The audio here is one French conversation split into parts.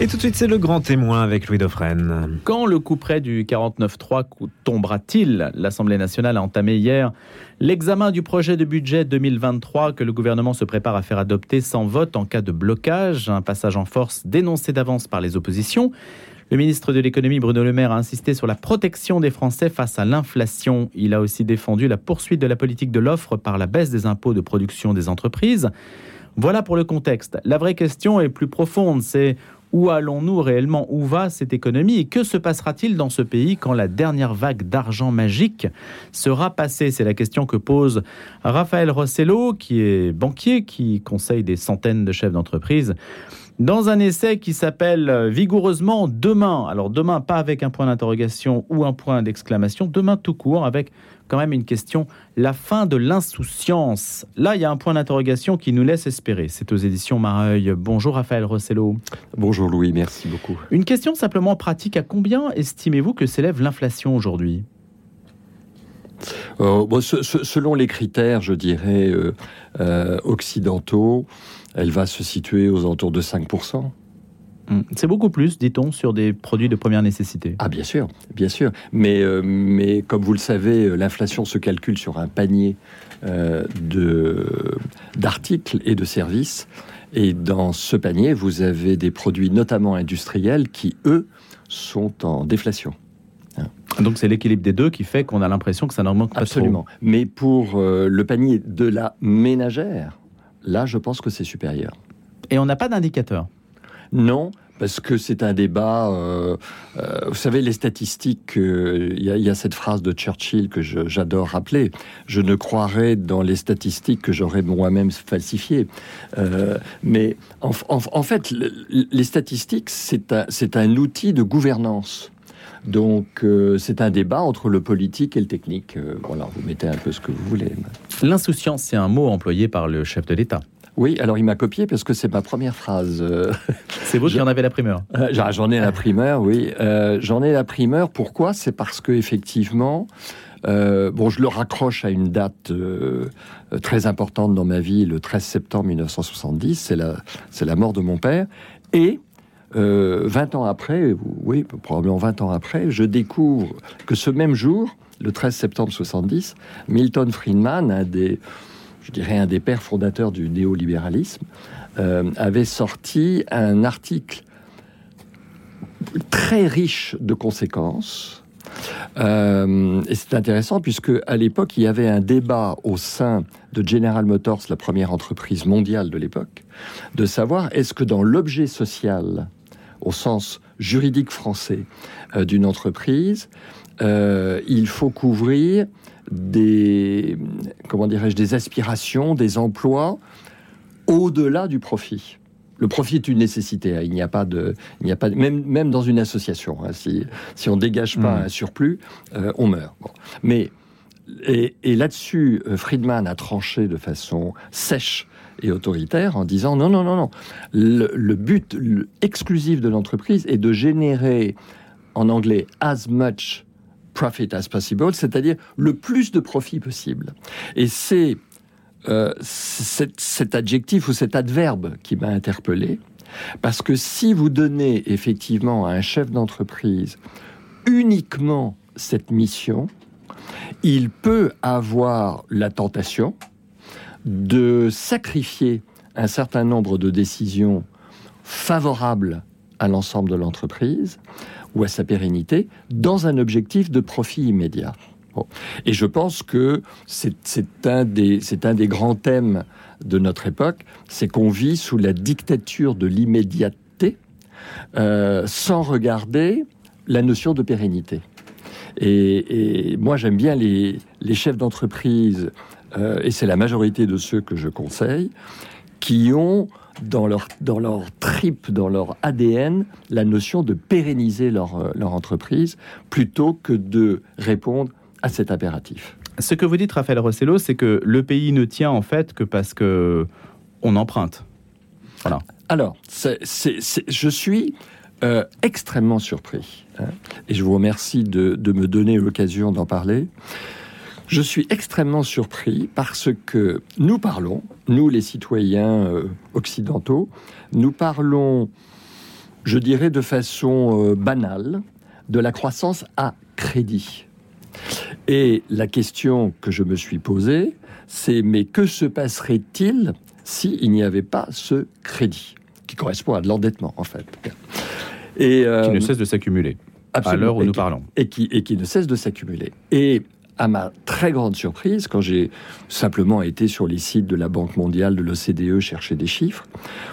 Et tout de suite, c'est le grand témoin avec Louis Dauphren. Quand le coup près du 49-3 tombera-t-il? L'Assemblée nationale a entamé hier l'examen du projet de budget 2023 que le gouvernement se prépare à faire adopter sans vote en cas de blocage. Un passage en force dénoncé d'avance par les oppositions. Le ministre de l'économie Bruno Le Maire a insisté sur la protection des Français face à l'inflation. Il a aussi défendu la poursuite de la politique de l'offre par la baisse des impôts de production des entreprises. Voilà pour le contexte. La vraie question est plus profonde, c'est où allons-nous réellement? Où va cette économie? Et que se passera-t-il dans ce pays quand la dernière vague d'argent magique sera passée? C'est la question que pose Raphaël Rossello, qui est banquier, qui conseille des centaines de chefs d'entreprise dans un essai qui s'appelle vigoureusement Demain. Alors demain, pas avec un point d'interrogation ou un point d'exclamation, demain tout court, avec quand même une question, la fin de l'insouciance. Là, il y a un point d'interrogation qui nous laisse espérer. C'est aux éditions Mareuil. Bonjour Raphaël Rossello. Bonjour Louis, merci beaucoup. Une question simplement pratique. À combien estimez-vous que s'élève l'inflation aujourd'hui? Euh, selon les critères, je dirais, euh, euh, occidentaux, elle va se situer aux alentours de 5%. Hum. C'est beaucoup plus, dit-on, sur des produits de première nécessité. Ah bien sûr, bien sûr. Mais, euh, mais comme vous le savez, euh, l'inflation se calcule sur un panier euh, d'articles et de services. Et dans ce panier, vous avez des produits notamment industriels qui, eux, sont en déflation. Hein. Donc c'est l'équilibre des deux qui fait qu'on a l'impression que ça n'augmente pas Absolument. Mais pour le panier de la ménagère, là, je pense que c'est supérieur. Et on n'a pas d'indicateur non, parce que c'est un débat. Euh, euh, vous savez, les statistiques, euh, il y, a cette phrase de Churchill que j'adore rappeler. Je ne croirais dans les statistiques que j'aurais moi-même falsifiées. mais en, fait, les statistiques, c'est un, un, outil de gouvernance. Donc c'est un débat entre le politique et le technique. voilà, vous mettez un peu ce que vous voulez. L'insouciance, c'est un mot employé par le chef de l'État. Oui, alors il m'a copié parce que c'est ma première phrase. C'est vous qui en avez la primeur. Euh, j'en ai la primeur, oui. Euh, j'en ai la primeur. Pourquoi? C'est parce que effectivement, euh, bon, je le raccroche à une date très importante dans ma vie, le 13 septembre 1970. C'est la, c'est la mort de mon père. Et 20 ans après, oui, probablement 20 ans après, je découvre que ce même jour, le 13 septembre 70, Milton Friedman, un des je dirais un des pères fondateurs du néolibéralisme, euh, avait sorti un article très riche de conséquences. Euh, et c'est intéressant puisque à l'époque il y avait un débat au sein de General Motors, la première entreprise mondiale de l'époque, de savoir est-ce que dans l'objet social, au sens juridique français euh, d'une entreprise, il faut couvrir des, comment dirais-je, des aspirations, des emplois au-delà du profit. Le profit est une nécessité. Hein. Il n'y a pas de, il n'y a pas même même dans une association. Hein. si si on dégage pas hmm. un surplus, euh, on meurt. Mais et, là-dessus, euh, Friedman a tranché de façon sèche et autoritaire en disant non non non non. Le, but exclusif de l'entreprise est de générer en anglais as much profit as possible, c'est-à-dire le plus de profit possible. Et c'est euh, cet, adjectif ou cet adverbe qui m'a interpellé, parce que si vous donnez effectivement à un chef d'entreprise uniquement cette mission, il peut avoir la tentation de sacrifier un certain nombre de décisions favorables à l'ensemble de l'entreprise ou à sa pérennité dans un objectif de profit immédiat. Et je pense que c'est un, des, grands thèmes de notre époque, c'est qu'on vit sous la dictature de l'immédiateté euh, sans regarder la notion de pérennité. Et, moi, j'aime bien les, chefs d'entreprise, euh, et c'est la majorité de ceux que je conseille, qui ont dans leur, dans leur trip, dans leur ADN, la notion de pérenniser leur, euh, leur entreprise plutôt que de répondre à cet impératif. Ce que vous dites, Raphaël Rossello, c'est que le pays ne tient en fait que parce que on emprunte. Voilà. Alors, je suis euh, extrêmement surpris, hein, et je vous remercie de, de me donner l'occasion d'en parler. Je suis extrêmement surpris parce que nous parlons, nous les citoyens euh, occidentaux, nous parlons je dirais de façon euh, banale, de la croissance à crédit. Et la question que je me suis posée, c'est mais que se passerait-il s'il n'y avait pas ce crédit, qui correspond à de l'endettement en fait et, euh, Qui ne cesse de s'accumuler à l'heure où nous parlons. Et qui, et qui ne cesse de s'accumuler. Et à ma très grande surprise, quand j'ai simplement été sur les sites de la Banque mondiale, de l'OCDE, chercher des chiffres,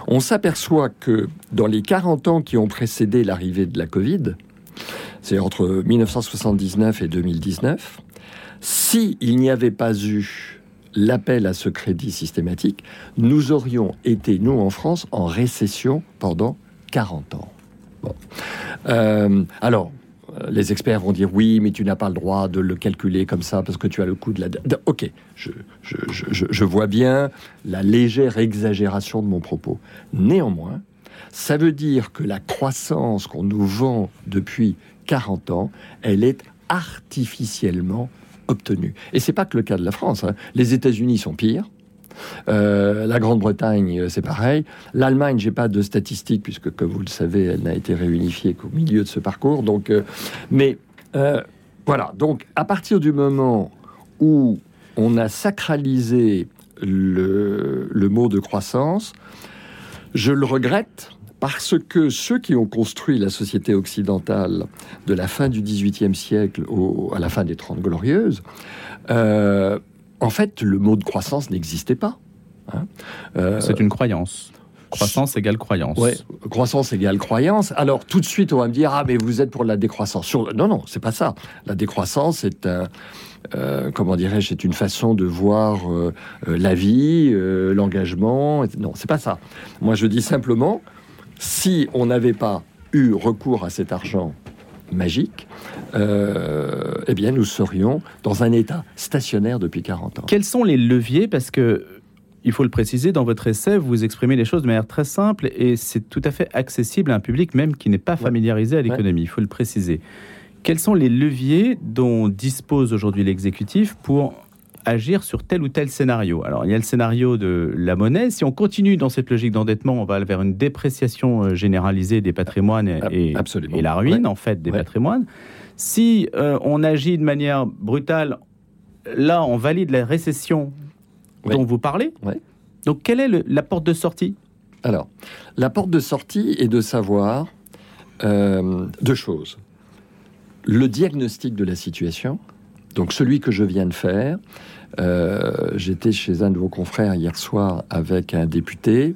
on s'aperçoit que dans les 40 ans qui ont précédé l'arrivée de la Covid, c'est entre 1979 et 2019, s'il n'y avait pas eu l'appel à ce crédit systématique, nous aurions été, nous en France, en récession pendant 40 ans. Bon. Euh, alors, les experts vont dire oui, mais tu n'as pas le droit de le calculer comme ça parce que tu as le coût de la... Ok, je, je, vois bien la légère exagération de mon propos. Néanmoins, ça veut dire que la croissance qu'on nous vend depuis 40 ans, elle est artificiellement obtenue. Et c'est pas que le cas de la France. Hein. Les États-Unis sont pires. Euh, la Grande-Bretagne, euh, c'est pareil. L'Allemagne, j'ai pas de statistiques puisque, comme vous le savez, elle n'a été réunifiée qu'au milieu de ce parcours. Donc, euh, mais voilà. Donc, à partir du moment où on a sacralisé le, mot de croissance, je le regrette parce que ceux qui ont construit la société occidentale de la fin du XVIIIe siècle à la fin des Trente Glorieuses, en fait, le mot de croissance n'existait pas. Hein. Euh, c'est une croyance. Croissance égale croyance. Oui, croissance égale croyance. Alors tout de suite, on va me dire ah mais vous êtes pour la décroissance. Non non, c'est pas ça. La décroissance c'est un euh, comment dirais-je, c'est une façon de voir euh, la vie, l'engagement. Non, c'est pas ça. Moi, je dis simplement, si on n'avait pas eu recours à cet argent magique, euh, eh bien, nous serions dans un état stationnaire depuis 40 ans. Quels sont les leviers? Parce que, il faut le préciser, dans votre essai, vous exprimez les choses de manière très simple et c'est tout à fait accessible à un public même qui n'est pas familiarisé à l'économie. Il faut le préciser. Quels sont les leviers dont dispose aujourd'hui l'exécutif pour agir sur tel ou tel scénario. Alors, il y a le scénario de la monnaie. Si on continue dans cette logique d'endettement, on va vers une dépréciation euh, généralisée des patrimoines et, et la ruine, en fait, des patrimoines. Si euh, on agit de manière brutale, là, on valide la récession dont vous parlez. Donc, quelle est la porte de sortie? Alors, la porte de sortie est de savoir euh, deux choses. Le diagnostic de la situation, donc celui que je viens de faire, euh, j'étais chez un de vos confrères hier soir avec un député.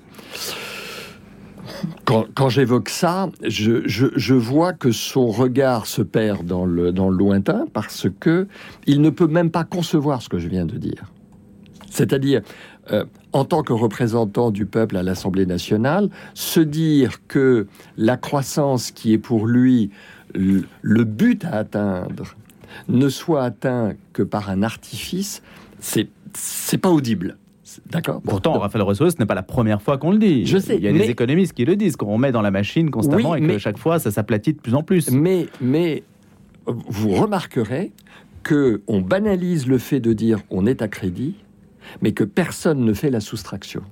Quand, j'évoque ça, je, vois que son regard se perd dans le, lointain parce que il ne peut même pas concevoir ce que je viens de dire. C'est-à-dire, euh, en tant que représentant du peuple à l'Assemblée nationale, se dire que la croissance qui est pour lui le but à atteindre ne soit atteint que par un artifice, c'est c'est pas audible. D'accord? Pourtant, Raphaël Rousseau, ce n'est pas la première fois qu'on le dit. Je sais. Il y a des économistes qui le disent, qu'on met dans la machine constamment et que chaque fois, ça s'aplatit de plus en plus. Mais, mais vous remarquerez que on banalise le fait de dire on est à crédit, mais que personne ne fait la soustraction.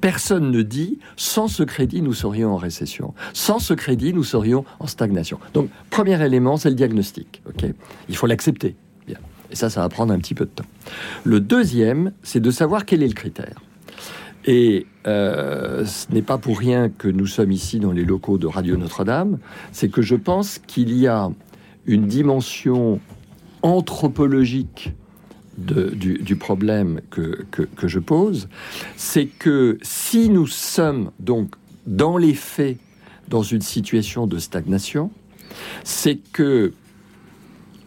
Personne ne dit sans ce crédit, nous serions en récession. Sans ce crédit, nous serions en stagnation. Donc, premier élément, c'est le diagnostic. Ok, il faut l'accepter. Et ça, ça va prendre un petit peu de temps. Le deuxième, c'est de savoir quel est le critère. Et euh, ce n'est pas pour rien que nous sommes ici dans les locaux de Radio Notre-Dame, c'est que je pense qu'il y a une dimension anthropologique du, problème que, que, je pose, c'est que si nous sommes donc dans les faits dans une situation de stagnation, c'est que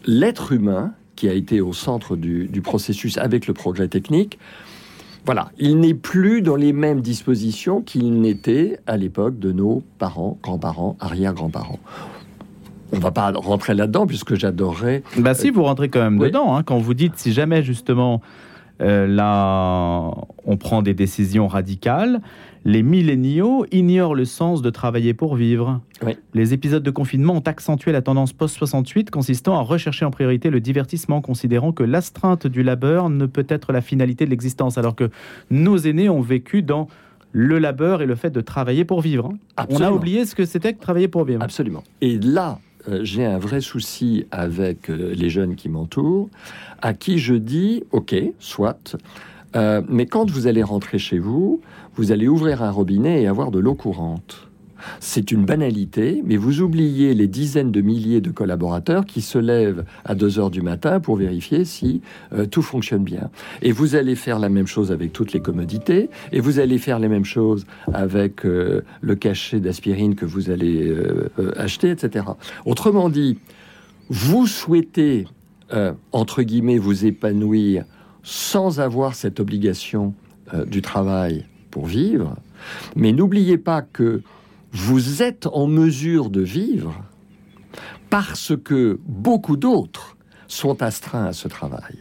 l'être humain, qui a été au centre du, du processus avec le progrès technique, voilà, il n'est plus dans les mêmes dispositions qu'il n'était à l'époque de nos parents, grands-parents, arrière-grands-parents on va pas rentrer là-dedans puisque j'adorerais. Bah si, vous rentrez quand même dedans. Hein, quand vous dites si jamais justement euh, là on prend des décisions radicales, les milléniaux ignorent le sens de travailler pour vivre. Les épisodes de confinement ont accentué la tendance post-68 consistant à rechercher en priorité le divertissement, considérant que l'astreinte du labeur ne peut être la finalité de l'existence, alors que nos aînés ont vécu dans le labeur et le fait de travailler pour vivre. On a oublié ce que c'était que travailler pour vivre. Absolument. Et là, j'ai un vrai souci avec euh, les jeunes qui m'entourent, à qui je dis, OK, soit, euh, mais quand vous allez rentrer chez vous, vous allez ouvrir un robinet et avoir de l'eau courante. C'est une banalité, mais vous oubliez les dizaines de milliers de collaborateurs qui se lèvent à 2 heures du matin pour vérifier si euh, tout fonctionne bien. Et vous allez faire la même chose avec toutes les commodités, et vous allez faire les mêmes choses avec euh, le cachet d'aspirine que vous allez euh, acheter, etc. Autrement dit, vous souhaitez, entre guillemets, vous épanouir sans avoir cette obligation du travail pour vivre, mais n'oubliez pas que vous êtes en mesure de vivre parce que beaucoup d'autres sont astreints à ce travail.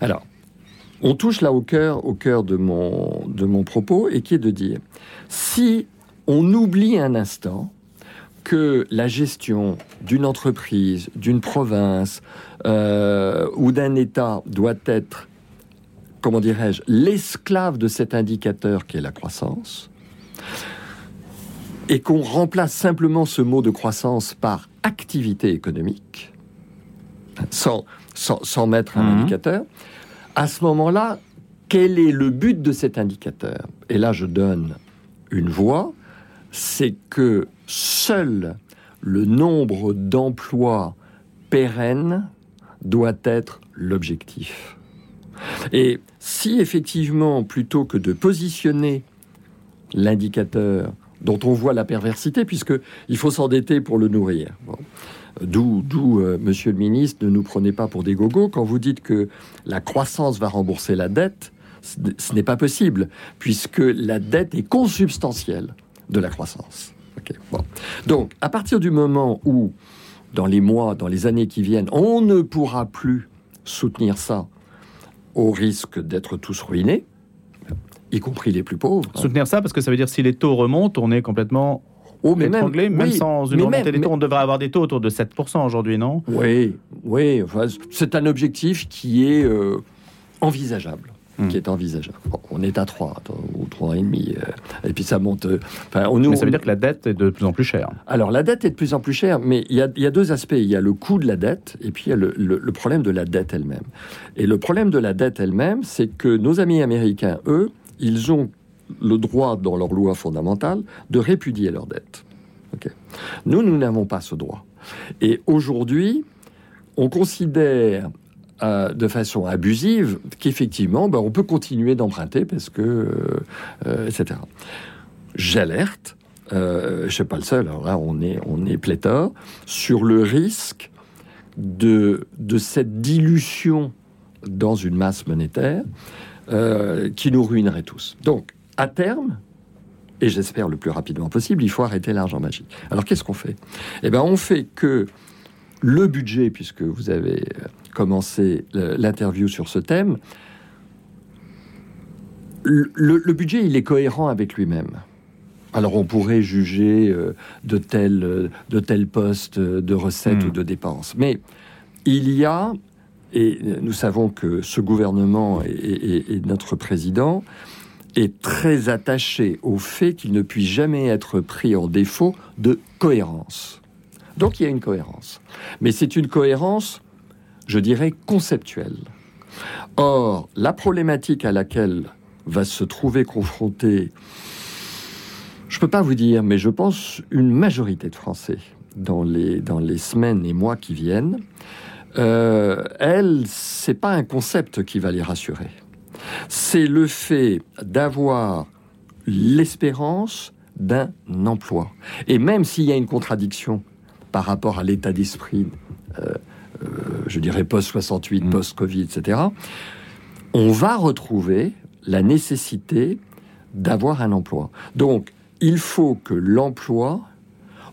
Alors, on touche là au cœur, au cœur de mon, de mon propos, et qui est de dire, si on oublie un instant que la gestion d'une entreprise, d'une province euh, ou d'un État doit être, comment dirais-je, l'esclave de cet indicateur qui est la croissance, et qu'on remplace simplement ce mot de croissance par activité économique, sans, sans, sans mettre un Mhm. indicateur, à ce moment-là, quel est le but de cet indicateur? Et là, je donne une voix, c'est que seul le nombre d'emplois pérennes doit être l'objectif. Et si effectivement, plutôt que de positionner l'indicateur dont on voit la perversité, puisque il faut s'endetter pour le nourrir. D'où, d'où, euh, Monsieur le Ministre, ne nous prenez pas pour des gogos quand vous dites que la croissance va rembourser la dette. Ce n'est pas possible, puisque la dette est consubstantielle de la croissance. Donc, à partir du moment où, dans les mois, dans les années qui viennent, on ne pourra plus soutenir ça au risque d'être tous ruinés, y compris les plus pauvres. Soutenir ça parce que ça veut dire si les taux remontent, on est complètement Oh, mais même, étranglé, même oui, sans une remontée des taux. On devrait avoir des taux autour de 7% aujourd'hui, non? Oui, oui, enfin, c'est un objectif qui est euh, envisageable. Hmm. Qui est envisageable. Bon, on est à 3 ou 3,5, euh, et puis ça monte. euh, on, Mais ça veut dire que la dette est de plus en plus chère. Alors la dette est de plus en plus chère, mais il y y a deux aspects. Il y a le coût de la dette et puis il y a le, le- le problème de la dette elle-même. Et le problème de la dette elle-même, c'est que nos amis américains, eux, ils ont le droit dans leur loi fondamentale de répudier leur dette. Ok. Nous, nous n'avons pas ce droit. Et aujourd'hui, on considère euh, de façon abusive qu'effectivement, ben, on peut continuer d'emprunter parce que, euh, etc. J'alerte, euh, je ne suis pas le seul, alors là on est, on est pléthore, sur le risque de, de cette dilution dans une masse monétaire euh, qui nous ruinerait tous. Donc, à terme, et j'espère le plus rapidement possible, il faut arrêter l'argent magique. Alors qu'est-ce qu'on fait? Eh bien, on fait que le budget, puisque vous avez euh, commencé l'interview sur ce thème, le, budget, il est cohérent avec lui-même. Alors on pourrait juger euh, de tel, de tel poste de recettes Hmm. ou de dépenses. Mais il y a, et nous savons que ce gouvernement et, notre président est très attaché au fait qu'il ne puisse jamais être pris en défaut de cohérence. Donc il y a une cohérence. Mais c'est une cohérence, je dirais, conceptuelle. Or, la problématique à laquelle va se trouver confronté, je ne peux pas vous dire, mais je pense une majorité de Français dans les, dans les semaines et mois qui viennent, euh, elle, c'est pas un concept qui va les rassurer. C'est le fait d'avoir l'espérance d'un emploi. Et même s'il y a une contradiction par rapport à l'état d'esprit, euh, euh, je dirais post-68, Mm. post-Covid, etc., on va retrouver la nécessité d'avoir un emploi. Donc, il faut que l'emploi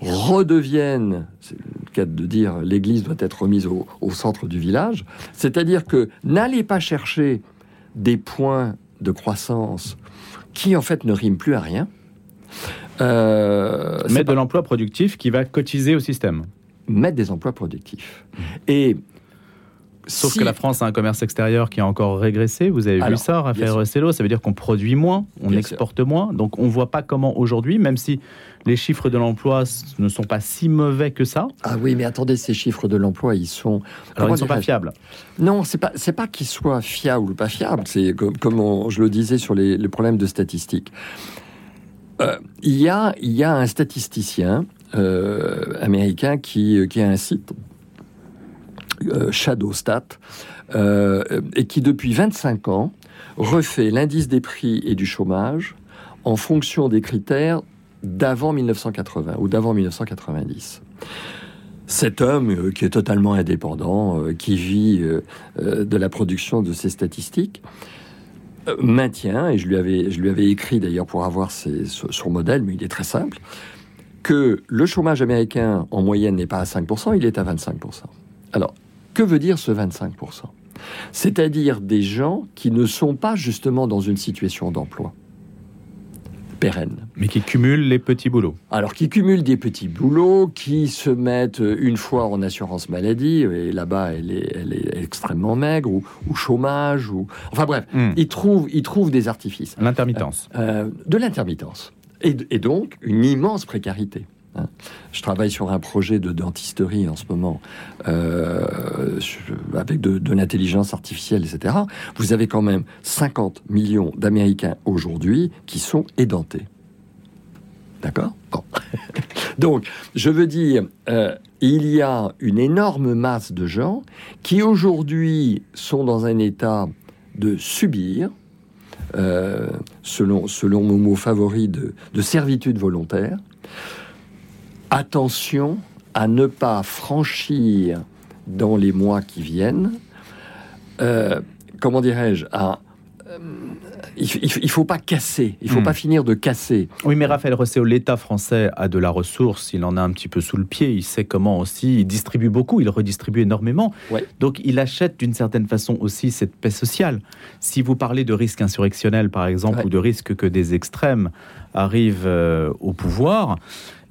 redevienne, de dire l'église doit être remise au, au centre du village, c'est-à-dire que n'allez pas chercher des points de croissance qui en fait ne riment plus à rien. Euh, Mettre de l'emploi productif qui va cotiser au système. mettre des emplois productifs. Et Sauf si- que la France a un commerce extérieur qui a encore régressé. Vous avez vu ça, Raphaël. Rossello Ça veut dire qu'on produit moins, on Bien exporte moins. Donc on ne voit pas comment aujourd'hui, même si les chiffres de l'emploi ne sont pas si mauvais que ça, Ah oui, mais attendez, ces chiffres de l'emploi, ils sont. alors ils ne sont pas fiables. Non, c'est pas c'est pas qu'ils soient fiables ou pas fiables. C'est comme, comme on- je le disais sur les, les problèmes de statistiques. Euh, il y a il y a un statisticien euh, américain qui qui a un site Shadowstat euh, et qui depuis 25 ans refait l'indice des prix et du chômage en fonction des critères d'avant 1980 ou d'avant 1990 cet homme euh, qui est totalement indépendant, euh, qui vit euh, euh, de la production de ces statistiques, euh, maintient, et je lui avais, je lui avais écrit d'ailleurs pour avoir son modèle, mais il est très simple, que le chômage américain en moyenne n'est pas à 5%, il est à 25%. Alors, que veut dire ce 25% C'est-à-dire des gens qui ne sont pas justement dans une situation d'emploi pérenne. Mais qui cumulent les petits boulots. Alors, qui cumulent des petits boulots, qui se mettent une fois en assurance maladie, et là-bas, elle est, elle est extrêmement maigre, ou, ou chômage, ou... Enfin bref, Hmm. ils trouvent, ils trouvent des artifices. L'intermittence. Euh, de l'intermittence. Et, et donc, une immense précarité. Hein. Je travaille sur un projet de dentisterie en ce moment, euh, avec de, l'intelligence artificielle, etc. Vous avez quand même 50 millions d'Américains aujourd'hui qui sont édentés. D'accord? Donc, je veux dire, euh, il y a une énorme masse de gens qui aujourd'hui sont dans un état de subir, euh, selon, selon mon mot favori, de servitude volontaire. Attention à ne pas franchir dans les mois qui viennent, euh, comment dirais-je, à... euh, il, faut pas casser, il faut Hmm. pas finir de casser. Oui, mais Raphaël Rossello, l'État français a de la ressource, il en a un petit peu sous le pied, il sait comment aussi, il distribue beaucoup, il redistribue énormément. Ouais. Donc il achète d'une certaine façon aussi cette paix sociale. Si vous parlez de risque insurrectionnel, par exemple, Ouais. ou de risque que des extrêmes arrivent euh, au pouvoir,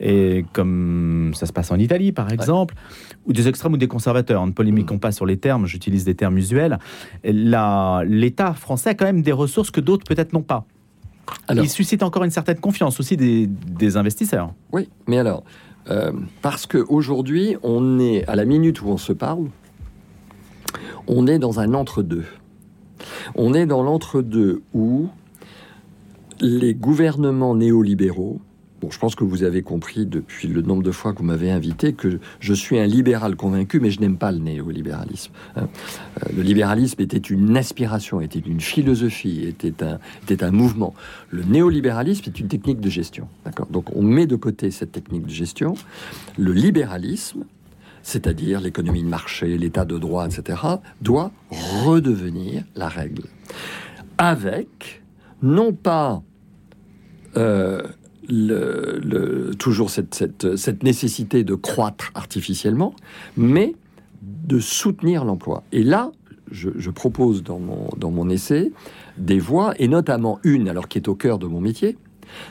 et comme ça se passe en Italie, par exemple, ou des extrêmes ou des conservateurs, ne polémiquons pas sur les termes, j'utilise des termes usuels, l'État français a quand même des ressources que d'autres peut-être n'ont pas. Alors, Il suscite encore une certaine confiance aussi des, des investisseurs. Oui, mais alors, euh, parce qu'aujourd'hui, on est, à la minute où on se parle, on est dans un entre-deux. On est dans l'entre-deux où les gouvernements néolibéraux, je pense que vous avez compris depuis le nombre de fois que vous m'avez invité que je suis un libéral convaincu, mais je n'aime pas le néolibéralisme. hein. Euh, Le libéralisme était une aspiration, était une philosophie, était un, était un mouvement. Le néolibéralisme est une technique de gestion. D'accord? Donc on met de côté cette technique de gestion. Le libéralisme, c'est-à-dire l'économie de marché, l'état de droit, etc., doit redevenir la règle. Avec, non pas euh, toujours cette, nécessité de croître artificiellement, mais de soutenir l'emploi. Et là, je, propose dans mon, dans mon essai des voies, et notamment une, alors qui est au cœur de mon métier,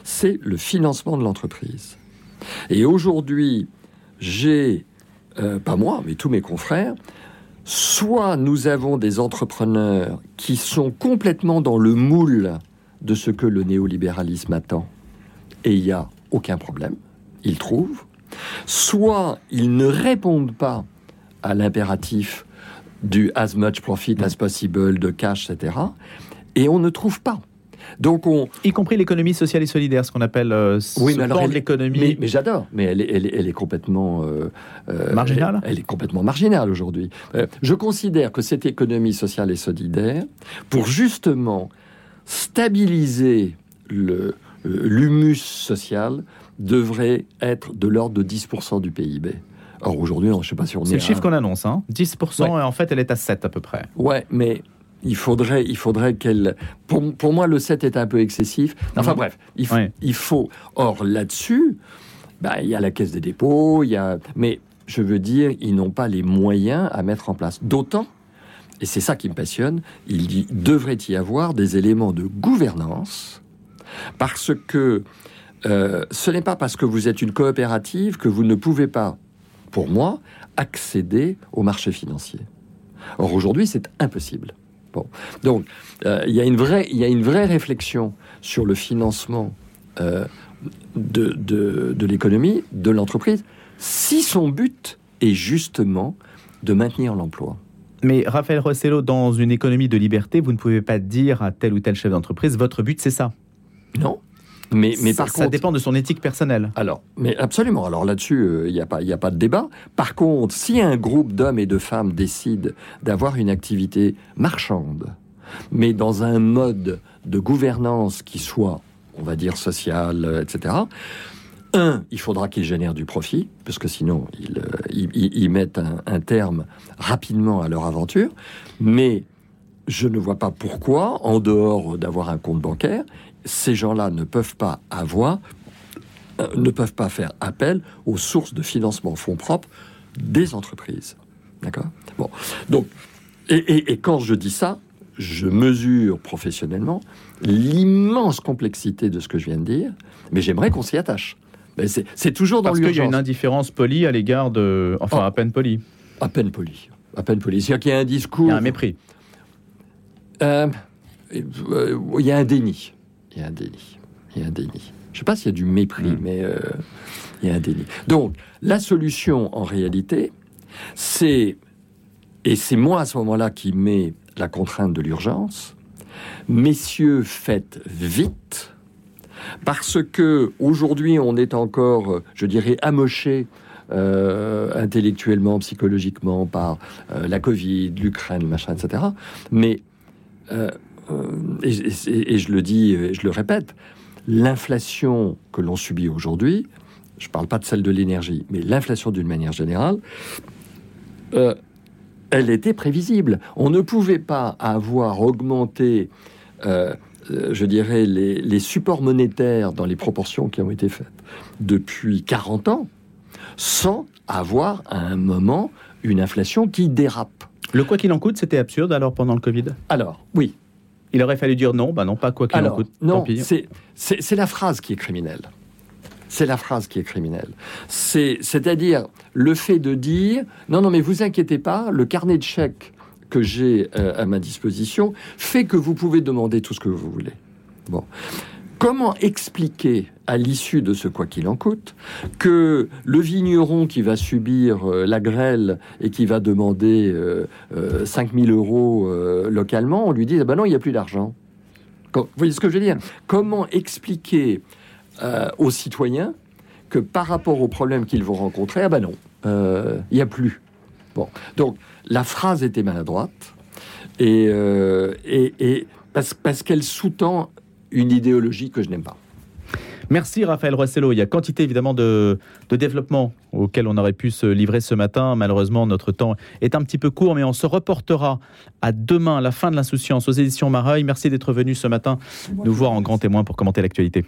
c'est le financement de l'entreprise. Et aujourd'hui, j'ai, euh, pas moi, mais tous mes confrères, soit nous avons des entrepreneurs qui sont complètement dans le moule de ce que le néolibéralisme attend, et il n'y a aucun problème, ils trouvent, soit ils ne répondent pas à l'impératif du as much profit as possible, de cash, etc., et on ne trouve pas. Donc on, Y compris l'économie sociale et solidaire, ce qu'on appelle euh, Oui, mais alors l'économie. Mais, mais j'adore, mais elle est, elle est- elle est complètement euh, euh, Marginale Elle, elle est complètement marginale aujourd'hui. Euh, je considère que cette économie sociale et solidaire, pour justement stabiliser le l'humus social, devrait être de l'ordre de 10% du PIB. Or aujourd'hui, je ne sais pas si on est. C'est le à- chiffre qu'on annonce, hein 10%, Ouais. et en fait, elle est à 7 à peu près. Ouais, mais il faudrait, il faudrait qu'elle. Pour, pour moi, le 7 est un peu excessif. Enfin Mhm. bref, il, faut- Ouais. il faut. Or là-dessus, bah, il y a la caisse des dépôts, il y a. Mais je veux dire, ils n'ont pas les moyens à mettre en place. D'autant, et c'est ça qui me passionne, il y- devrait y avoir des éléments de gouvernance, parce que euh, ce n'est pas parce que vous êtes une coopérative que vous ne pouvez pas, pour moi, accéder au marché financier. Or aujourd'hui, c'est impossible. Donc, euh, il y, a une vraie- y réflexion sur le financement euh, de l'économie, de l'entreprise, si son but est justement de maintenir l'emploi. Mais Raphaël Rossello, dans une économie de liberté, vous ne pouvez pas dire à tel ou tel chef d'entreprise, votre but c'est ça. Non. Mais, mais ça, par ça contre, dépend de son éthique personnelle. Alors, mais absolument. Alors là-dessus, il n'y a, pas- y a pas de débat. Par contre, si un groupe d'hommes et de femmes décide d'avoir une activité marchande, mais dans un mode de gouvernance qui soit, on va dire, social, euh, etc., un, il faudra qu'ils génèrent du profit, parce que sinon, ils, euh, ils- ils- ils mettent un, un terme rapidement à leur aventure. Mais je ne vois pas pourquoi, en dehors d'avoir un compte bancaire, ces gens-là ne peuvent pas avoir euh, ne peuvent pas faire appel aux sources de financement fonds propres des entreprises. D'accord? Bon. Donc, et, et- et quand je dis ça, je mesure professionnellement l'immense complexité de ce que je viens de dire, mais j'aimerais qu'on s'y attache. Mais c'est toujours dans Parce qu'il y a une indifférence polie à l'égard de... Enfin, Oh. à peine polie. À peine poli. À peine poli. C'est-à-dire qu'il y a un Il discours. y a un mépris. Euh, euh, il y a un déni. Il y a un déni. Il y a un déni. Je ne sais pas s'il y a du mépris, Mm. mais euh, il y a un déni. Donc, la solution, en réalité, c'est, et c'est moi à ce moment-là qui mets la contrainte de l'urgence, messieurs, faites vite, parce que aujourd'hui, on est encore, je dirais, amoché euh, intellectuellement, psychologiquement par euh, la Covid, l'Ukraine, machin, etc. Mais euh, et, et- et je le dis, et je le répète, l'inflation que l'on subit aujourd'hui, je ne parle pas de celle de l'énergie, mais l'inflation d'une manière générale, euh, elle était prévisible. On ne pouvait pas avoir augmenté, euh, euh, je dirais, les, les supports monétaires dans les proportions qui ont été faites depuis 40 ans, sans avoir à un moment une inflation qui dérape. Le quoi qu'il en coûte, c'était absurde alors pendant le Covid? Alors, oui, Il aurait fallu dire non, bah non, pas quoi qu'il en coûte. non, c'est- la phrase qui est criminelle. C'est la phrase qui est criminelle. C'est- C'est-à-dire le fait de dire non, non, mais vous inquiétez pas, le carnet de chèques que j'ai euh, à ma disposition fait que vous pouvez demander tout ce que vous voulez. Bon. Comment expliquer à l'issue de ce quoi qu'il en coûte que le vigneron qui va subir euh, la grêle et qui va demander euh, euh, 5000 euros localement, on lui dit ah ben non, il n'y a plus d'argent. Vous voyez ce que je veux dire? Comment expliquer aux citoyens que par rapport aux problèmes qu'ils vont rencontrer, ah ben non, il n'y a plus. Bon, donc la phrase était maladroite et, parce qu'elle sous-tend une idéologie que je n'aime pas. Merci Raphaël Rossello. Il y a quantité évidemment de, de développement auquel on aurait pu se livrer ce matin. Malheureusement, notre temps est un petit peu court, mais on se reportera à demain, la fin de l'insouciance aux éditions Mareuil. Merci d'être venu ce matin nous voir en grand témoin pour commenter l'actualité.